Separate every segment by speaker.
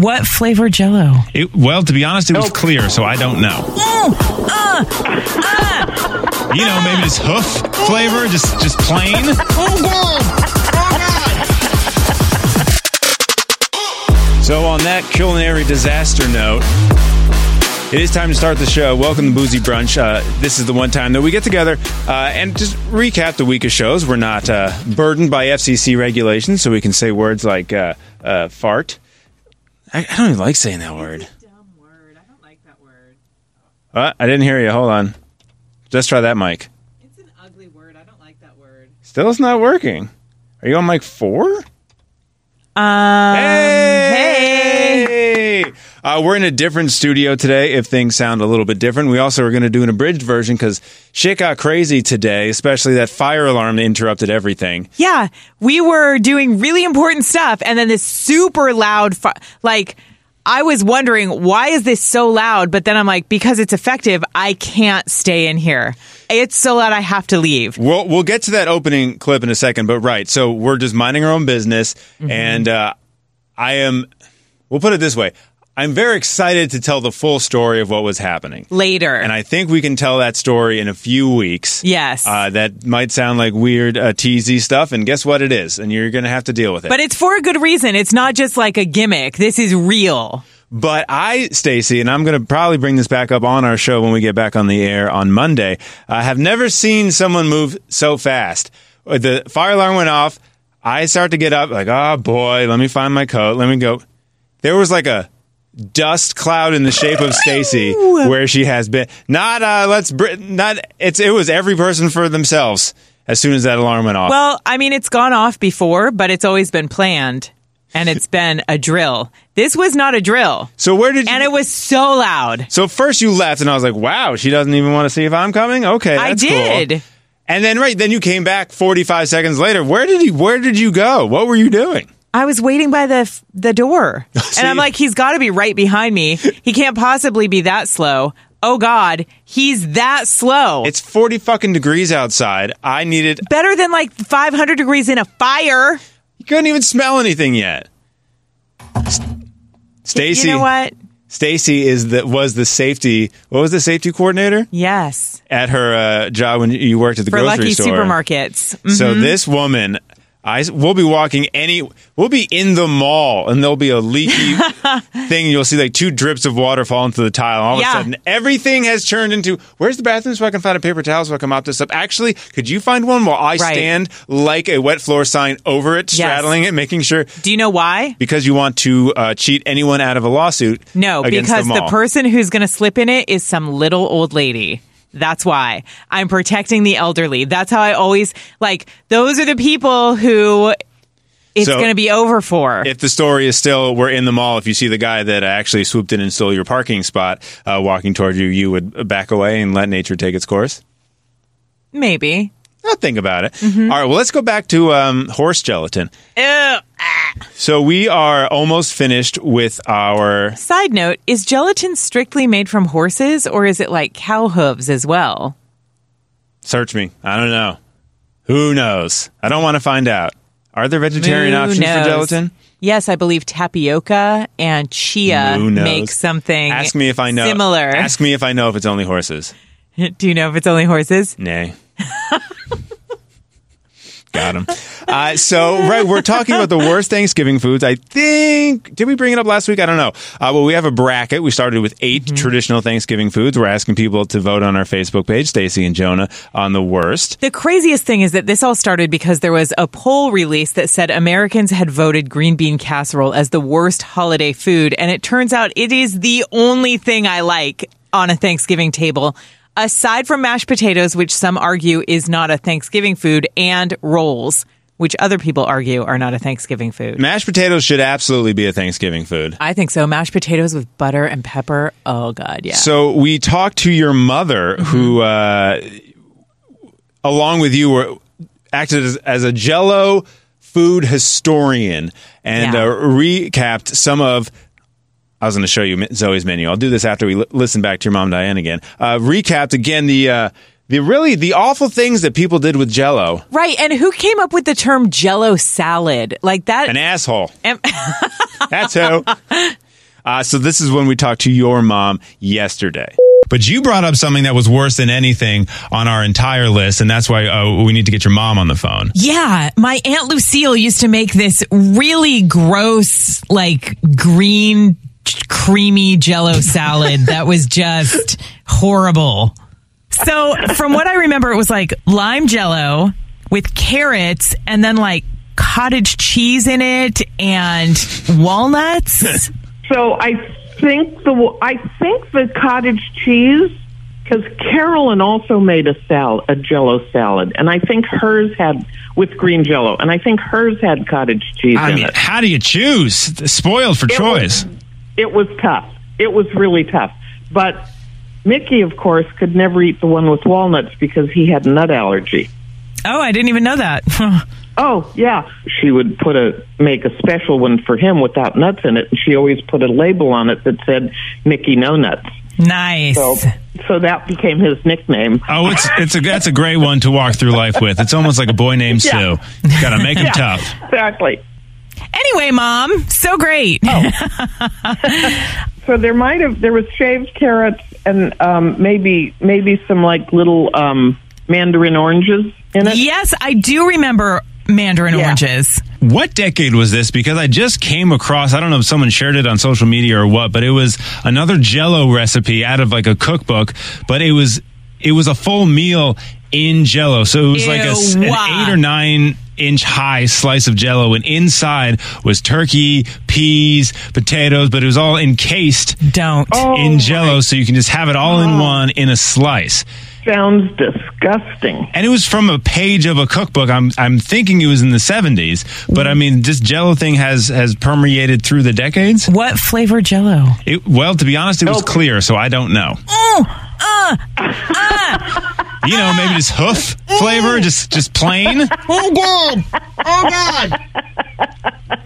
Speaker 1: What flavor Jello?
Speaker 2: It, well, to be honest, it was clear, so I don't know.
Speaker 1: uh,
Speaker 2: You know, maybe just hoof flavor, just just plain. So, on that culinary disaster note, it is time to start the show. Welcome to Boozy Brunch. Uh, this is the one time that we get together uh, and just recap the week of shows. We're not uh, burdened by FCC regulations, so we can say words like uh, uh, fart. I, I don't even like saying that word.
Speaker 1: Dumb word. I don't like that word.
Speaker 2: Uh, I didn't hear you. Hold on. Let's try that mic.
Speaker 1: It's an ugly word. I don't like that word.
Speaker 2: Still, it's not working. Are you on mic four?
Speaker 1: Um,
Speaker 2: Hey! Uh, we're in a different studio today if things sound a little bit different. We also are going to do an abridged version because shit got crazy today, especially that fire alarm that interrupted everything.
Speaker 1: Yeah, we were doing really important stuff, and then this super loud, fi- like, I was wondering why is this so loud? But then I'm like, because it's effective, I can't stay in here. It's so loud, I have to leave.
Speaker 2: We'll, we'll get to that opening clip in a second, but right. So we're just minding our own business. And uh, I am, we'll put it this way I'm very excited to tell the full story of what was happening.
Speaker 1: Later,
Speaker 2: And I think we can tell that story in a few weeks.
Speaker 1: yes,
Speaker 2: Uh, that might sound like weird, uh, teasy stuff, and guess what? It is, and you're going to have to deal with it.
Speaker 1: but it's for a good reason. It's not just like a gimmick. This is real.
Speaker 2: But I, Stacy, and I'm going to probably bring this back up on our show when we get back on the air on Monday. I have never seen someone move so fast. Uh, The fire alarm went off. I start to get up, like, oh boy, let me find my coat. Let me go. There was like a dust cloud in the shape of Stacy where she has been. Not, uh, let's, br- not, it's, it was every person for themselves as soon as that alarm went off.
Speaker 1: Well, I mean, it's gone off before, but it's always been planned and it's been a drill. This was not a drill.
Speaker 2: so where did you?
Speaker 1: And it was so loud.
Speaker 2: so first you left, and I was like, "Wow, she doesn't even want to see if I'm coming." Okay,
Speaker 1: I
Speaker 2: that's cool.
Speaker 1: did.
Speaker 2: And then right, then you came back 45 seconds later. Where did you where did you go? What were you doing?
Speaker 1: I was waiting by the the door. And I'm like, he's got to be right behind me. He can't possibly be that slow. Oh God, he's that slow.
Speaker 2: It's 40 fucking degrees outside. I needed
Speaker 1: better than like 500 degrees in a fire.
Speaker 2: you couldn't even smell anything yet. Stacy
Speaker 1: You know what?
Speaker 2: Stacy is the was the safety what was the safety coordinator
Speaker 1: Yes.
Speaker 2: at her uh, job when you worked at the
Speaker 1: For
Speaker 2: grocery
Speaker 1: lucky
Speaker 2: store.
Speaker 1: supermarkets.
Speaker 2: So
Speaker 1: Mhm.
Speaker 2: this woman, I we'll be walking any, we'll be in the mall, and there'll be a leaky thing. You'll see like two drips of water falling into the tile. All
Speaker 1: Yeah.
Speaker 2: of a sudden, everything has turned into. Where's the bathroom so I can find a paper towel so I can mop this up? Actually, could you find one while I
Speaker 1: Right.
Speaker 2: stand like a wet floor sign over it, straddling it, making sure?
Speaker 1: Do you know why?
Speaker 2: Because you want to uh, cheat anyone out of a lawsuit.
Speaker 1: No, because
Speaker 2: the,
Speaker 1: the, person who's going to slip in it is some little old lady. That's why I'm protecting the elderly. That's how I always like those are the people who it's
Speaker 2: So-
Speaker 1: going to be over for.
Speaker 2: If the story is still we're in the mall, if you see the guy that actually swooped in and stole your parking spot uh, walking toward you, you would back away and let nature take its course.
Speaker 1: Maybe.
Speaker 2: I'll think about it.
Speaker 1: Mm-hmm.
Speaker 2: All right, well, let's go back to um, horse gelatin.
Speaker 1: Ew.
Speaker 2: So we are almost finished with our.
Speaker 1: Side note, is gelatin strictly made from horses or is it like cow hooves as well?
Speaker 2: Search me. I don't know. Who knows? I don't want to find out. Are there vegetarian
Speaker 1: Who
Speaker 2: options
Speaker 1: knows?
Speaker 2: for gelatin?
Speaker 1: Yes, I believe tapioca and chia make something
Speaker 2: Ask me if I know.
Speaker 1: similar.
Speaker 2: Ask me if I know if it's only horses.
Speaker 1: Do you know if it's only horses?
Speaker 2: Nay. Got him. Uh, so, right, we're talking about the worst Thanksgiving foods. I think, did we bring it up last week? I don't know. Uh, well, we have a bracket. We started with 8
Speaker 1: Mm-hmm.
Speaker 2: traditional Thanksgiving foods. We're asking people to vote on our Facebook page, Stacy and Jonah, on the worst.
Speaker 1: The craziest thing is that this all started because there was a poll release that said Americans had voted green bean casserole as the worst holiday food. And it turns out it is the only thing I like on a Thanksgiving table. Aside from mashed potatoes, which some argue is not a Thanksgiving food, and rolls, which other people argue are not a Thanksgiving food.
Speaker 2: Mashed potatoes should absolutely be a Thanksgiving food.
Speaker 1: I think so. Mashed potatoes with butter and pepper. Oh, God, yeah.
Speaker 2: So we talked to your mother,
Speaker 1: Mm-hmm.
Speaker 2: who, uh, along with you, were acted as, as a Jello food historian and
Speaker 1: Yeah.
Speaker 2: uh, recapped some of. I was going to show you Zoe's menu. I'll do this after we li- listen back to your mom Diane again. Uh, recapped again the uh, the really the awful things that people did with Jello.
Speaker 1: right. And who came up with the term jello salad? Like that?
Speaker 2: An asshole.
Speaker 1: Am-
Speaker 2: That's who. Uh, so this is when we talked to your mom yesterday. But you brought up something that was worse than anything on our entire list, and that's why uh, we need to get your mom on the phone.
Speaker 1: Yeah, my Aunt Lucille used to make this really gross, like green, creamy jello salad that was just horrible. So, from what I remember, it was like lime jello with carrots and then like cottage cheese in it and walnuts.
Speaker 3: So I think the I think the cottage cheese because Carolyn also made a salad, a Jello salad, and I think hers had with green Jello, and I think hers had cottage cheese
Speaker 2: I
Speaker 3: in
Speaker 2: mean,
Speaker 3: it.
Speaker 2: how do you choose? Spoiled for
Speaker 3: It
Speaker 2: choice.
Speaker 3: was- It was tough. It was really tough. But Mickey, of course, could never eat the one with walnuts because he had a nut allergy.
Speaker 1: Oh, I didn't even know that.
Speaker 3: Oh yeah, she would put a make a special one for him without nuts in it, and she always put a label on it that said Mickey No Nuts.
Speaker 1: nice.
Speaker 3: So, so that became his nickname.
Speaker 2: Oh, it's it's a that's a great one to walk through life with. It's almost like a boy named
Speaker 3: Yeah.
Speaker 2: Sue. Got to make him tough.
Speaker 3: Exactly.
Speaker 1: Anyway, mom, so great.
Speaker 3: So there might have there was shaved carrots and um, maybe maybe some like little um, mandarin oranges in it.
Speaker 1: yes, I do remember mandarin
Speaker 3: Yeah.
Speaker 1: oranges.
Speaker 2: What decade was this? Because I just came across, I don't know if someone shared it on social media or what, but it was another jello recipe out of like a cookbook, but it was, it was a full meal in jello. So it was like a,
Speaker 1: Ew.
Speaker 2: an eight or nine inch high slice of jello and inside was turkey, peas, potatoes, but it was all encased
Speaker 1: Don't.
Speaker 3: Oh,
Speaker 2: in jello. So you can just have it all in one in a slice.
Speaker 3: Sounds disgusting.
Speaker 2: and it was from a page of a cookbook. I'm I'm thinking it was in the 70s, but I mean this Jello thing has has permeated through the decades.
Speaker 1: What flavor jello?
Speaker 2: It, well, to be honest, it was
Speaker 3: Oh.
Speaker 2: clear, so I don't know. Oh, uh, uh. You know, maybe just hoof flavor, just just plain.
Speaker 1: Oh god! Oh god!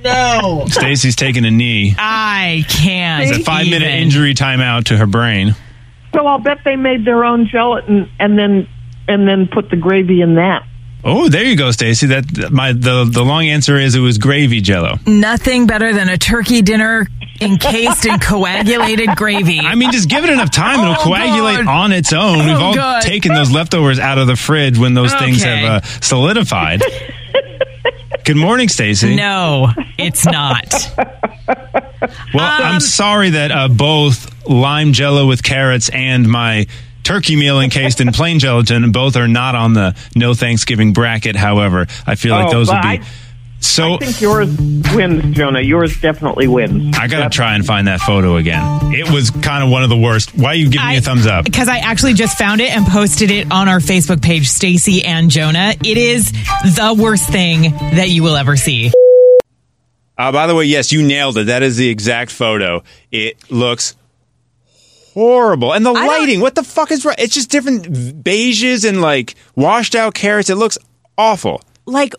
Speaker 1: No.
Speaker 2: Stacy's taking a knee.
Speaker 1: I can't.
Speaker 2: It's a five minute
Speaker 1: even.
Speaker 2: injury timeout to her brain.
Speaker 3: So I'll bet they made their own gelatin and then and then put the gravy in that.
Speaker 2: Oh, there you go, Stacy. That my the the long answer is it was gravy Jello.
Speaker 1: Nothing better than a turkey dinner encased in coagulated gravy.
Speaker 2: I mean, just give it enough time; it'll
Speaker 1: Oh,
Speaker 2: coagulate
Speaker 1: God.
Speaker 2: on its own. We've
Speaker 1: Oh,
Speaker 2: all
Speaker 1: God.
Speaker 2: taken those leftovers out of the fridge when those things have uh, solidified. Good morning, Stacy.
Speaker 1: no, it's not.
Speaker 2: Well, I'm sorry that uh, both lime Jello with carrots and my turkey meal encased in plain gelatin both are not on the no Thanksgiving bracket. However, I feel like
Speaker 3: Oh,
Speaker 2: those would be
Speaker 3: I-
Speaker 2: so.
Speaker 3: I think yours wins, Jonah. Yours definitely wins.
Speaker 2: I gotta try and find that photo again. It was kind of one of the worst. Why are you giving me a thumbs up?
Speaker 1: Because I actually just found it and posted it on our Facebook page, Stacy and Jonah. It is the worst thing that you will ever see.
Speaker 2: Uh, by the way, yes, you nailed it. That is the exact photo. It looks horrible. And the
Speaker 1: don't-
Speaker 2: lighting, what the fuck is right? It's just different beiges and like washed out carrots. It looks awful.
Speaker 1: Like,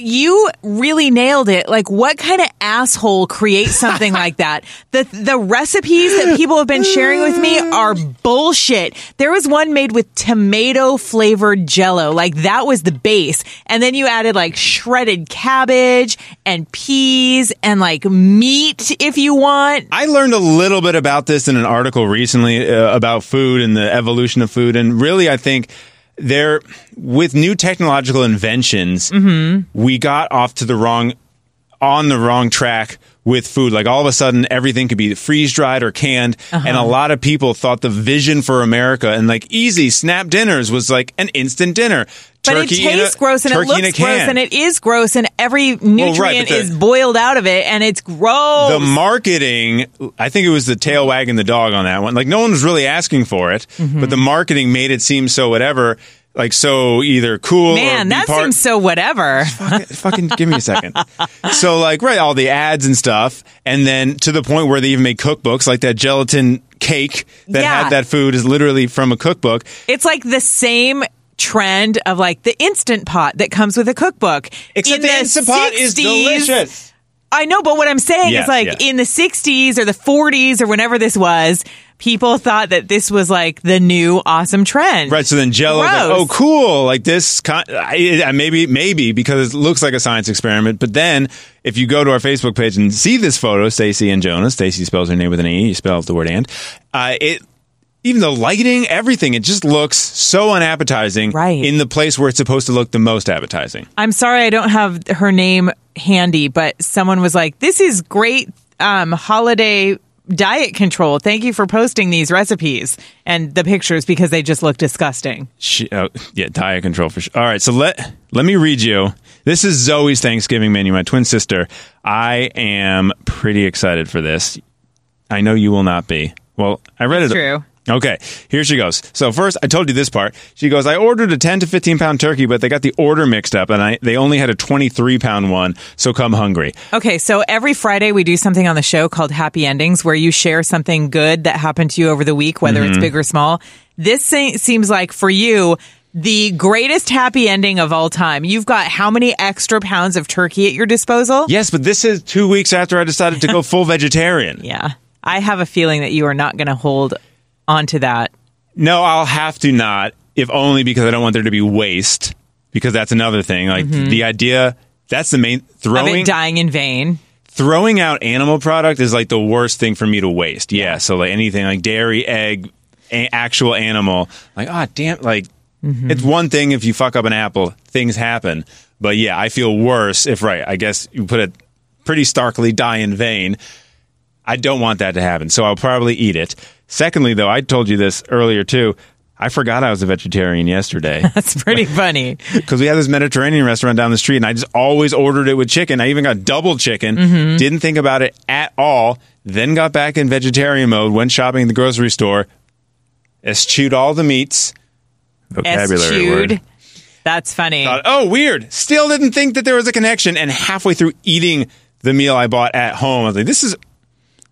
Speaker 1: you really nailed it. Like, what kind of asshole creates something like that? The the recipes that people have been sharing with me are bullshit. There was one made with tomato flavored jello. Like that was the base. And then you added like shredded cabbage and peas and like meat if you want.
Speaker 2: I learned a little bit about this in an article recently uh, about food and the evolution of food. And really, I think there, with new technological inventions, mm-hmm. we got off to the wrong, on the wrong track with food. Like all of a sudden, everything could be freeze dried or canned. And a lot of people thought the vision for America and like easy snap dinners was like an instant dinner.
Speaker 1: But it
Speaker 2: in a-
Speaker 1: tastes gross and it
Speaker 2: turkey in a
Speaker 1: looks gross and it is gross and every nutrient
Speaker 2: the-
Speaker 1: is boiled out of it and it's gross.
Speaker 2: the marketing i think it was the tail wagging the dog on that one like no one was really asking for it
Speaker 1: Mm-hmm.
Speaker 2: but the marketing made it seem so whatever like so either cool
Speaker 1: Man, that
Speaker 2: part-
Speaker 1: seems so whatever.
Speaker 2: fucking, fucking give me a second so like right all the ads and stuff and then to the point where they even made cookbooks like that gelatin cake that
Speaker 1: Yeah.
Speaker 2: had that food is literally from a cookbook
Speaker 1: It's like the same trend of like the instant pot that comes with a cookbook.
Speaker 2: except
Speaker 1: In
Speaker 2: the instant pot is delicious
Speaker 1: I know, but what I'm saying is like in the 60s or the 40s or whenever this was, people thought that this was like the new awesome trend.
Speaker 2: Right, so then Jello, like, oh, cool, like this. Con- I, maybe, maybe because it looks like a science experiment. But then, if you go to our Facebook page and see this photo, Stacy and Jonah, Stacy spells her name with an e. You spell the word and. Uh, it, even the lighting, everything, it just looks so unappetizing.
Speaker 1: Right.
Speaker 2: in the place where it's supposed to look the most appetizing.
Speaker 1: I'm sorry I don't have her name handy, but someone was like, "This is great um, holiday diet control. Thank you for posting these recipes and the pictures because they just look disgusting."
Speaker 2: She, oh, uh, yeah, diet control for sure. All right, so let let me read you. This is Zoe's Thanksgiving menu, my twin sister. I am pretty excited for this. I know you will not be. Well, I read
Speaker 1: That's
Speaker 2: it.
Speaker 1: true.
Speaker 2: Okay, here she goes. So first, I told you this part. She goes, I ordered a 10 to 15 pound turkey, but they got the order mixed up, and I they only had a 23 pound one. So come hungry.
Speaker 1: Okay, so every Friday we do something on the show called Happy Endings where you share something good that happened to you over the week, whether
Speaker 2: Mm-hmm.
Speaker 1: it's big or small. This se- seems like for you, the greatest happy ending of all time. You've got how many extra pounds of turkey at your disposal?
Speaker 2: Yes, but this is two weeks after I decided to go full vegetarian.
Speaker 1: Yeah. I have a feeling that you are not going to hold onto that.
Speaker 2: No, I'll have to not, if only because I don't want there to be waste. Because that's another thing. Like the idea, that's the main throwing
Speaker 1: dying in vain.
Speaker 2: throwing out animal product is like the worst thing for me to waste. Yeah, so like anything like dairy, egg, a- actual animal. Like ah, damn, like it's one thing if you fuck up an apple, things happen. But yeah, I feel worse if right. I guess you put it pretty starkly, die in vain. I don't want that to happen, so I'll probably eat it. Secondly, though, I told you this earlier too. I forgot I was a vegetarian yesterday
Speaker 1: That's pretty funny.
Speaker 2: because we had this Mediterranean restaurant down the street, and I just always ordered it with chicken. I even got double chicken.
Speaker 1: Mm-hmm.
Speaker 2: Didn't think about it at all. Then got back in vegetarian mode. Went shopping at the grocery store. Eschewed all the meats. Vocabulary
Speaker 1: Eschewed.
Speaker 2: word.
Speaker 1: That's funny.
Speaker 2: Thought, oh, weird. Still didn't think that there was a connection. And halfway through eating the meal I bought at home, I was like, "This is,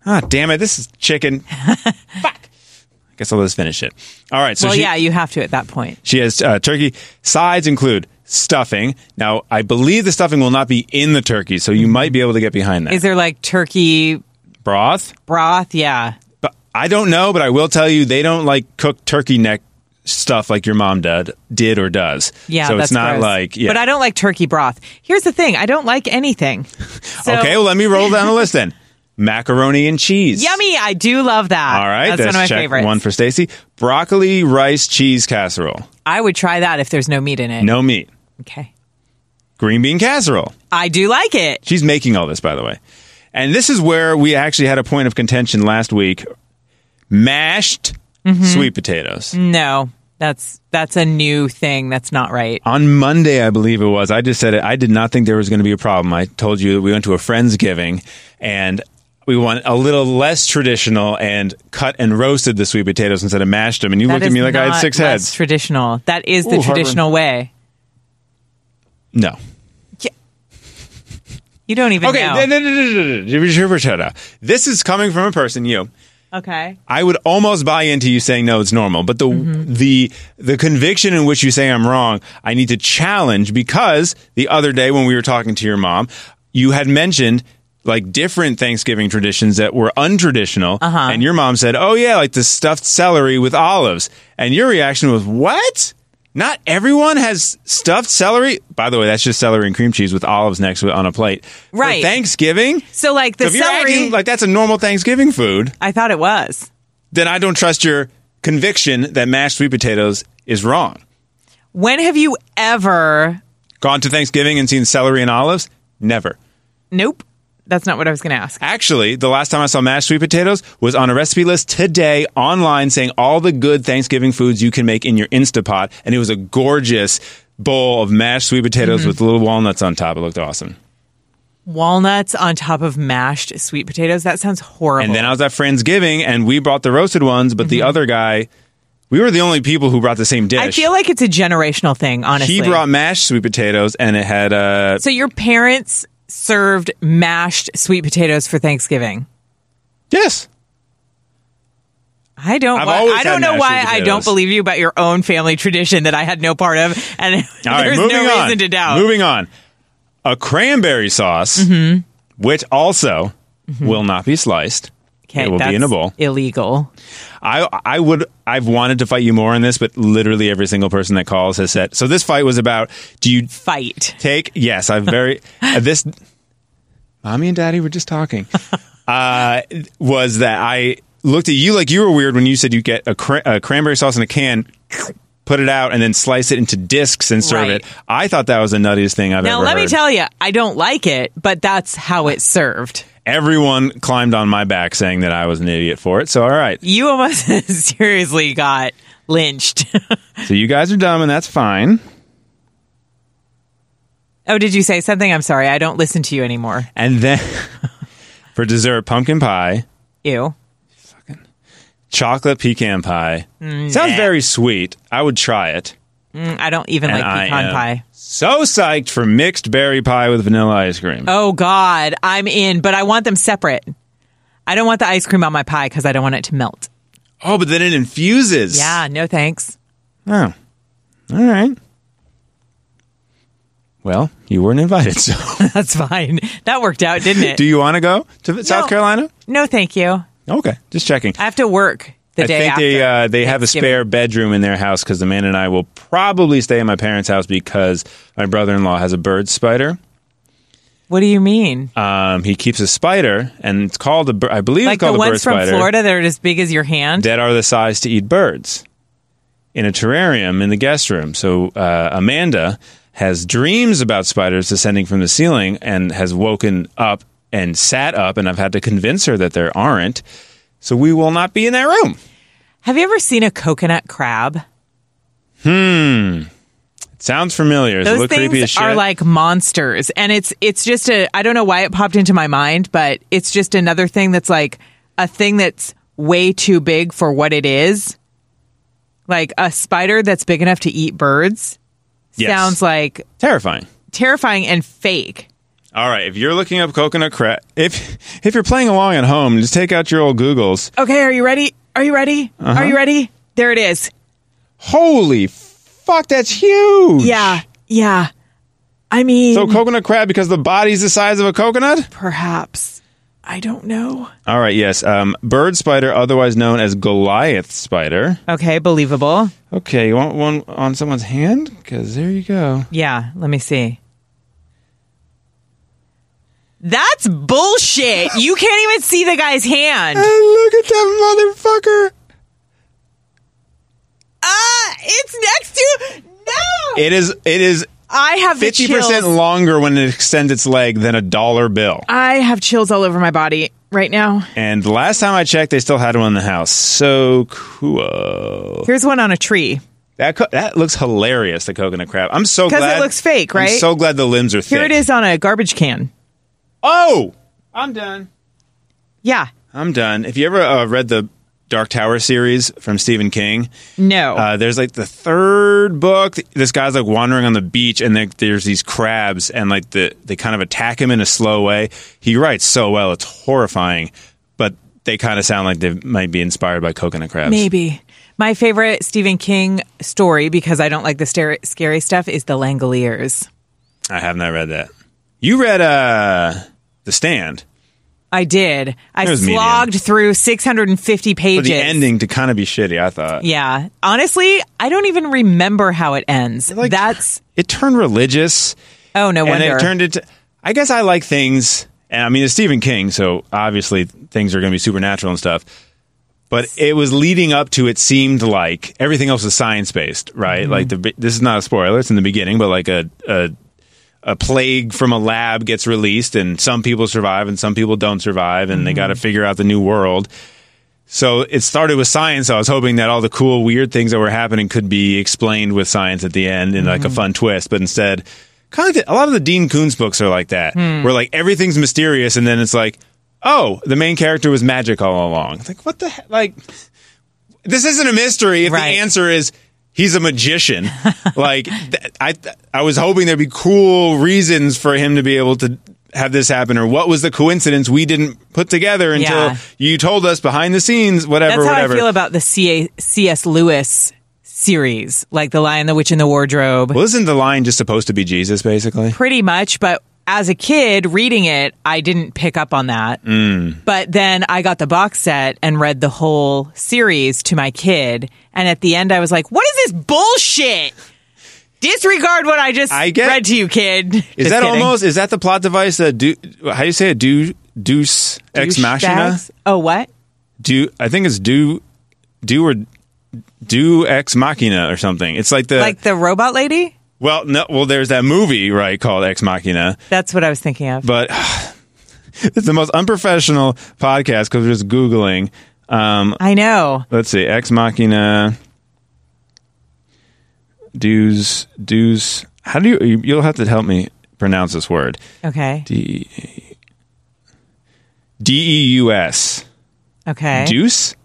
Speaker 2: ah, damn it, this is chicken." Fuck. I guess I'll just finish it. All right. So
Speaker 1: well,
Speaker 2: she,
Speaker 1: yeah, you have to at that point.
Speaker 2: she has uh, turkey. Sides include stuffing. Now, I believe the stuffing will not be in the turkey, so you might be able to get behind that.
Speaker 1: Is there like turkey
Speaker 2: Broth?
Speaker 1: broth? Yeah.
Speaker 2: But I don't know, but I will tell you they don't like cook turkey neck stuff like your mom did, did or does.
Speaker 1: Yeah,
Speaker 2: so
Speaker 1: that's
Speaker 2: it's not
Speaker 1: gross.
Speaker 2: like yeah.
Speaker 1: But I don't like turkey broth. Here's the thing: I don't like anything. So,
Speaker 2: okay, well let me roll down the list then. Macaroni and cheese.
Speaker 1: yummy! I do love that.
Speaker 2: All right,
Speaker 1: that's one of my
Speaker 2: check
Speaker 1: favorites.
Speaker 2: One for Stacy. Broccoli rice cheese casserole.
Speaker 1: I would try that if there's no meat in it.
Speaker 2: No meat.
Speaker 1: Okay.
Speaker 2: Green bean casserole.
Speaker 1: I do like it.
Speaker 2: She's making all this, by the way. And this is where we actually had a point of contention last week. Mashed
Speaker 1: Mm-hmm.
Speaker 2: sweet potatoes.
Speaker 1: No, that's that's a new thing. That's not right.
Speaker 2: On Monday, I believe it was, I just said it. I did not think there was going to be a problem. I told you that we went to a Friendsgiving and we went a little less traditional and cut and roasted the sweet potatoes instead of mashed them. And you
Speaker 1: That
Speaker 2: looked at me like I had six heads.
Speaker 1: Traditional. That is the
Speaker 2: Ooh,
Speaker 1: traditional way.
Speaker 2: no.
Speaker 1: You don't even
Speaker 2: Okay.
Speaker 1: know.
Speaker 2: no, no, no, no, no, no, no. This is coming from a person, you.
Speaker 1: okay.
Speaker 2: I would almost buy into you saying no, it's normal, but the
Speaker 1: Mm-hmm.
Speaker 2: the the conviction in which you say I'm wrong, I need to challenge because the other day when we were talking to your mom, you had mentioned like different Thanksgiving traditions that were untraditional,
Speaker 1: Uh-huh.
Speaker 2: and your mom said, "Oh yeah, like the stuffed celery with olives," and your reaction was, "What?" Not everyone has stuffed celery. By the way, that's just celery and cream cheese with olives next to it on a plate. For
Speaker 1: Right.
Speaker 2: Thanksgiving.
Speaker 1: So like the
Speaker 2: if you're
Speaker 1: celery,
Speaker 2: acting like that's a normal Thanksgiving food,
Speaker 1: I thought it was.
Speaker 2: then I don't trust your conviction that mashed sweet potatoes is wrong.
Speaker 1: When have you ever?
Speaker 2: Gone to Thanksgiving and seen celery and olives? Never.
Speaker 1: Nope. That's not what I was going to ask.
Speaker 2: Actually, the last time I saw mashed sweet potatoes was on a recipe list today online saying all the good Thanksgiving foods you can make in your Instapot. And it was a gorgeous bowl of mashed sweet potatoes with little walnuts on top. It looked awesome.
Speaker 1: Walnuts on top of mashed sweet potatoes. That sounds horrible.
Speaker 2: And then I was at Friendsgiving and we brought the roasted ones, but the other guy, we were the only people who brought the same dish.
Speaker 1: I feel like it's a generational thing. Honestly,
Speaker 2: he brought mashed sweet potatoes and it had uh,
Speaker 1: So your parents served mashed sweet potatoes for Thanksgiving.
Speaker 2: yes.
Speaker 1: I don't.
Speaker 2: I've
Speaker 1: why- I don't know why
Speaker 2: sweet
Speaker 1: I don't believe you about your own family tradition that I had no part of, and
Speaker 2: All right,
Speaker 1: there's
Speaker 2: moving
Speaker 1: no
Speaker 2: on.
Speaker 1: reason to doubt.
Speaker 2: Moving on. A cranberry sauce,
Speaker 1: Mm-hmm.
Speaker 2: which also will not be sliced.
Speaker 1: Okay,
Speaker 2: it will be in a bowl.
Speaker 1: Illegal.
Speaker 2: I I would I've wanted to fight you more on this, but literally every single person that calls has said. So this fight was about do you
Speaker 1: Fight.
Speaker 2: take yes i've very uh, this mommy and daddy were just talking uh was that i looked at you like you were weird when you said you get a, cra- a cranberry sauce in a can put it out and then slice it into discs and serve
Speaker 1: Right.
Speaker 2: it i thought that was the nuttiest thing i've
Speaker 1: Now
Speaker 2: ever Now
Speaker 1: let me tell you, I don't like it, but that's how it's served.
Speaker 2: Everyone climbed on my back saying that i was an idiot for it so all right
Speaker 1: You almost seriously got lynched.
Speaker 2: so you guys are dumb and that's fine
Speaker 1: oh, did you say something? I'm sorry. I don't listen to you anymore.
Speaker 2: and then for dessert pumpkin pie
Speaker 1: Ew.
Speaker 2: Fucking chocolate pecan pie
Speaker 1: Mm,
Speaker 2: sounds very sweet i would try it
Speaker 1: Mm, I don't even
Speaker 2: And
Speaker 1: like
Speaker 2: I
Speaker 1: pecan
Speaker 2: am
Speaker 1: pie.
Speaker 2: So psyched for mixed berry pie with vanilla ice cream.
Speaker 1: Oh God, I'm in, but I want them separate. I don't want the ice cream on my pie because I don't want it to melt.
Speaker 2: Oh, but then it infuses.
Speaker 1: Yeah, no thanks.
Speaker 2: Oh. All right. Well, you weren't invited, so
Speaker 1: That's fine. That worked out, didn't it?
Speaker 2: do you want to go to South Carolina?
Speaker 1: no, thank you.
Speaker 2: Okay, just checking.
Speaker 1: I have to work the
Speaker 2: I
Speaker 1: day
Speaker 2: think
Speaker 1: after.
Speaker 2: they uh, they have a spare bedroom in their house because the man and I will probably stay at my parents' house because my brother in law has a bird spider.
Speaker 1: What do you mean?
Speaker 2: Um, he keeps a spider, and it's called a. bir- I believe
Speaker 1: like
Speaker 2: it's
Speaker 1: the
Speaker 2: called a bird
Speaker 1: ones from
Speaker 2: spider.
Speaker 1: Florida that are as big as your hand?
Speaker 2: that are the size to eat birds in a terrarium in the guest room. So uh, Amanda has dreams about spiders descending from the ceiling and has woken up and sat up, and I've had to convince her that there aren't. So we will not be in that room.
Speaker 1: Have you ever seen a coconut crab? Hmm.
Speaker 2: It sounds familiar. Does it
Speaker 1: Those
Speaker 2: as
Speaker 1: things are like monsters, and it's it's just a I don't know why it popped into my mind, but it's just another thing that's like a thing that's way too big for what it is. Like a spider that's big enough to eat birds
Speaker 2: Yes.
Speaker 1: sounds like
Speaker 2: terrifying.
Speaker 1: terrifying and fake.
Speaker 2: All right, if you're looking up coconut crab, if if you're playing along at home, just take out your old Googles.
Speaker 1: Okay, are you ready? Are you ready?
Speaker 2: Uh-huh.
Speaker 1: Are you ready? There it is.
Speaker 2: Holy fuck, that's huge!
Speaker 1: Yeah, yeah. I mean,
Speaker 2: So coconut crab because the body's the size of a coconut.
Speaker 1: perhaps. I don't know.
Speaker 2: All right, yes. Um, bird spider, otherwise known as Goliath spider.
Speaker 1: Okay, believable.
Speaker 2: Okay, you want one on someone's hand? Because there you go.
Speaker 1: Yeah, let me see. That's bullshit. You can't even see the guy's hand.
Speaker 2: And look at that motherfucker.
Speaker 1: Ah, it's next to no.
Speaker 2: It is. It is
Speaker 1: I have the
Speaker 2: fifty percent
Speaker 1: chills.
Speaker 2: longer when it extends its leg than a dollar bill.
Speaker 1: I have chills all over my body right now.
Speaker 2: And the last time I checked, they still had one in the house. So cool.
Speaker 1: Here's one on a tree.
Speaker 2: That co- that looks hilarious. The coconut crab. I'm so
Speaker 1: 'Cause it looks fake, right?
Speaker 2: I'm so glad the limbs are thick.
Speaker 1: Here it is on a garbage can.
Speaker 2: Oh, I'm done.
Speaker 1: Yeah.
Speaker 2: I'm done. If you ever uh, read the Dark Tower series from Stephen King,
Speaker 1: No.
Speaker 2: uh, there's like the third book. This guy's like wandering on the beach, and there, there's these crabs, and like the they kind of attack him in a slow way. He writes so well; it's horrifying, but they kind of sound like they might be inspired by coconut crabs.
Speaker 1: Maybe. My favorite Stephen King story, because I don't like the scary stuff, is The Langoliers.
Speaker 2: I have not read that. You read uh, The Stand,
Speaker 1: I did. I
Speaker 2: was medium.
Speaker 1: through 650
Speaker 2: but
Speaker 1: pages.
Speaker 2: the ending to kind of be shitty. I thought.
Speaker 1: Yeah. Honestly, I don't even remember how it ends.
Speaker 2: Like,
Speaker 1: That's
Speaker 2: it turned religious.
Speaker 1: oh no wonder.
Speaker 2: and it turned into. I guess I like things, and I mean it's Stephen King, so obviously things are going to be supernatural and stuff. But it was leading up to. It seemed like everything else was science based, right?
Speaker 1: Mm-hmm.
Speaker 2: Like the this is not a spoiler; it's in the beginning, but like a, a a plague from a lab gets released, and some people survive and some people don't survive, and they got to
Speaker 1: Mm-hmm.
Speaker 2: figure out the new world. So it started with science. So I was hoping that all the cool, weird things that were happening could be explained with science at the end in
Speaker 1: Mm-hmm.
Speaker 2: like a fun twist. But instead, kind of the, a lot of the Dean Koontz books are like that,
Speaker 1: Hmm.
Speaker 2: where like everything's mysterious, and then it's like, oh, the main character was magic all along. It's like what the heck? Like this isn't a mystery. If
Speaker 1: Right.
Speaker 2: the answer is he's a magician, like th- I, I was hoping there'd be cool reasons for him to be able to have this happen, or what was the coincidence we didn't put together until
Speaker 1: Yeah.
Speaker 2: you told us behind the scenes, whatever,
Speaker 1: That's how
Speaker 2: whatever.
Speaker 1: I feel about the C- C.S. Lewis series, like The Lion, the Witch, and the Wardrobe.
Speaker 2: well, isn't the Lion just supposed to be Jesus, basically?
Speaker 1: Pretty much, but as a kid reading it, I didn't pick up on that.
Speaker 2: Mm.
Speaker 1: But then I got the box set and read the whole series to my kid. And at the end, I was like, what is this bullshit? Disregard what I just
Speaker 2: I get-
Speaker 1: read to you, kid.
Speaker 2: Is
Speaker 1: Just
Speaker 2: that
Speaker 1: kidding.
Speaker 2: almost? Is that the plot device that do? How do you say it? Do deuce ex machina?
Speaker 1: Douchebags? Oh, what?
Speaker 2: Do I think it's do do or do ex machina or something? It's like the
Speaker 1: Like the robot lady?
Speaker 2: Well no well there's that movie right called Ex Machina,
Speaker 1: That's what I was thinking of.
Speaker 2: but it's the most unprofessional podcast because we're just googling. Um,
Speaker 1: I know.
Speaker 2: let's see, Ex Machina. Deus, Deus. How do you? You'll have to help me pronounce this word.
Speaker 1: Okay.
Speaker 2: D D E U S.
Speaker 1: Okay.
Speaker 2: Deuce?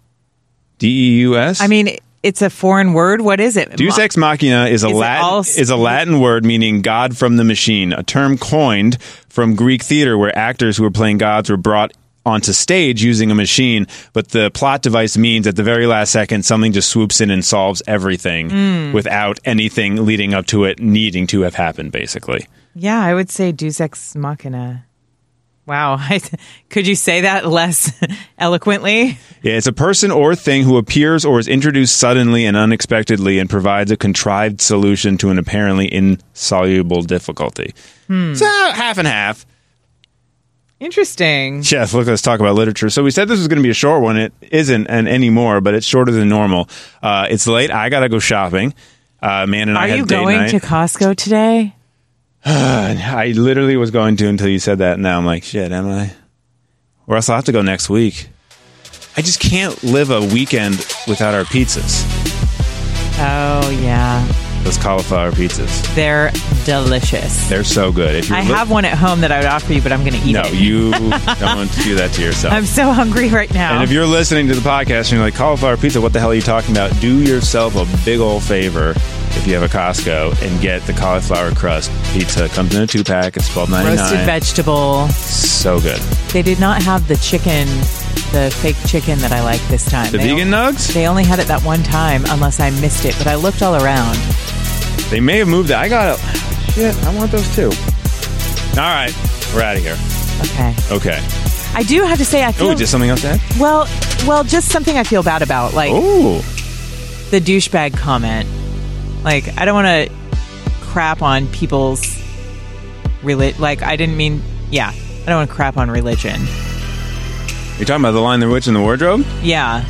Speaker 2: D E U S?
Speaker 1: I mean, it's a foreign word. What is it?
Speaker 2: Deus ex machina is a
Speaker 1: Is
Speaker 2: Latin
Speaker 1: all-
Speaker 2: is a Latin word meaning God from the machine, a term coined from Greek theater where actors who were playing gods were brought onto stage using a machine, but the plot device means at the very last second something just swoops in and solves everything
Speaker 1: Hmm.
Speaker 2: without anything leading up to it needing to have happened basically.
Speaker 1: Yeah, I would say Deus Ex Machina. Wow. Could you say that less eloquently?
Speaker 2: Yeah, it's a person or thing who appears or is introduced suddenly and unexpectedly and provides a contrived solution to an apparently insoluble difficulty.
Speaker 1: Hmm.
Speaker 2: So half and half.
Speaker 1: Interesting.
Speaker 2: Jeff, look, let's talk about literature. So we said this was going to be a short one. It isn't and anymore, but it's shorter than normal. Uh, it's late. I got to go shopping. Uh, man and I
Speaker 1: Are
Speaker 2: had
Speaker 1: you going
Speaker 2: night.
Speaker 1: to Costco today?
Speaker 2: I literally was going to until you said that. Now I'm like, shit, am I? Or else I'll have to go next week. I just can't live a weekend without our pizzas.
Speaker 1: Oh, yeah.
Speaker 2: Those cauliflower pizzas.
Speaker 1: They're delicious.
Speaker 2: They're so good. If you
Speaker 1: I have one at home that I would offer you, but I'm going to eat
Speaker 2: no,
Speaker 1: it.
Speaker 2: No, you don't want to do that to yourself.
Speaker 1: I'm so hungry right now.
Speaker 2: and if you're listening to the podcast and you're like cauliflower pizza, what the hell are you talking about? Do yourself a big old favor if you have a Costco and get the cauliflower crust pizza. It comes in a two pack. It's twelve ninety
Speaker 1: Roasted vegetable.
Speaker 2: So good.
Speaker 1: They did not have the chicken, the fake chicken that I like this time.
Speaker 2: The
Speaker 1: They
Speaker 2: vegan
Speaker 1: o-
Speaker 2: nugs?
Speaker 1: They only had it that one time, unless I missed it. But I looked all around.
Speaker 2: They may have moved it. I got it. Shit, I want those too. All right, we're out of here.
Speaker 1: Okay.
Speaker 2: Okay.
Speaker 1: I do have to say, I feel
Speaker 2: Oh, just something else to add?
Speaker 1: well, well, just something I feel bad about, like
Speaker 2: Oh,
Speaker 1: the douchebag comment. Like, I don't want to crap on people's reli- Like, I didn't mean, yeah, I don't want to crap on religion.
Speaker 2: you're talking about the Lion, the witch in the wardrobe?
Speaker 1: Yeah,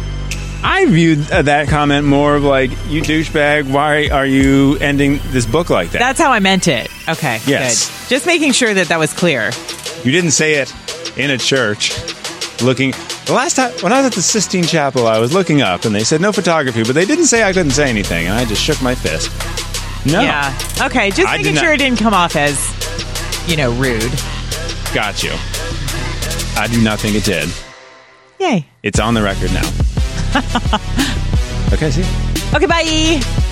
Speaker 2: I viewed uh, that comment more of like, you douchebag, why are you ending this book like that?
Speaker 1: that's how I meant it. Okay,
Speaker 2: Yes.
Speaker 1: good. Just making sure that that was clear.
Speaker 2: you didn't say it in a church looking. The last time, when I was at the Sistine Chapel, I was looking up and they said no photography, but they didn't say I couldn't say anything, and I just shook my fist. No.
Speaker 1: Yeah. Okay, just
Speaker 2: I did
Speaker 1: making
Speaker 2: not-
Speaker 1: sure it didn't come off as, you know, rude.
Speaker 2: Got you. I do not think it did.
Speaker 1: Yay.
Speaker 2: It's on the record now. okay, see? you.
Speaker 1: Okay, bye.